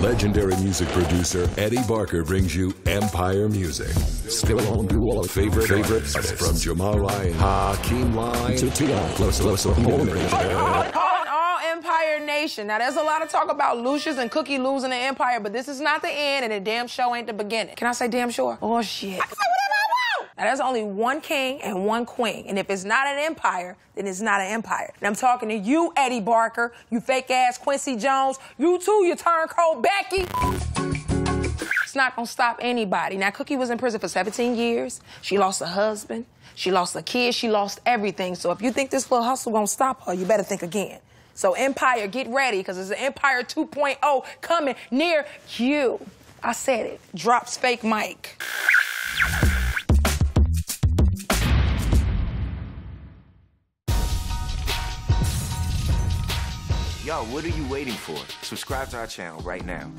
Legendary music producer Eddie Barker brings you Empire Music. Still on dual favorite favorites from Jamal Lyon, Hakeem Lyon to T.I. Close, close, all Empire Nation. Now, there's a lot of talk about Lucious and Cookie losing the Empire, but this is not the end, and the damn show ain't the beginning. Can I say damn sure? Oh, shit. Now, there's only one king and one queen. And if it's not an empire, then it's not an empire. And I'm talking to you, Eddie Barker, you fake ass Quincy Jones, you too, you turncoat Becky. It's not gonna stop anybody. Now, Cookie was in prison for 17 years. She lost a husband. She lost a kid. She lost everything. So if you think this little hustle gonna stop her, you better think again. So Empire, get ready, because there's an Empire 2.0 coming near you. I said it. Drops fake mic. Yo, what are you waiting for? Subscribe to our channel right now.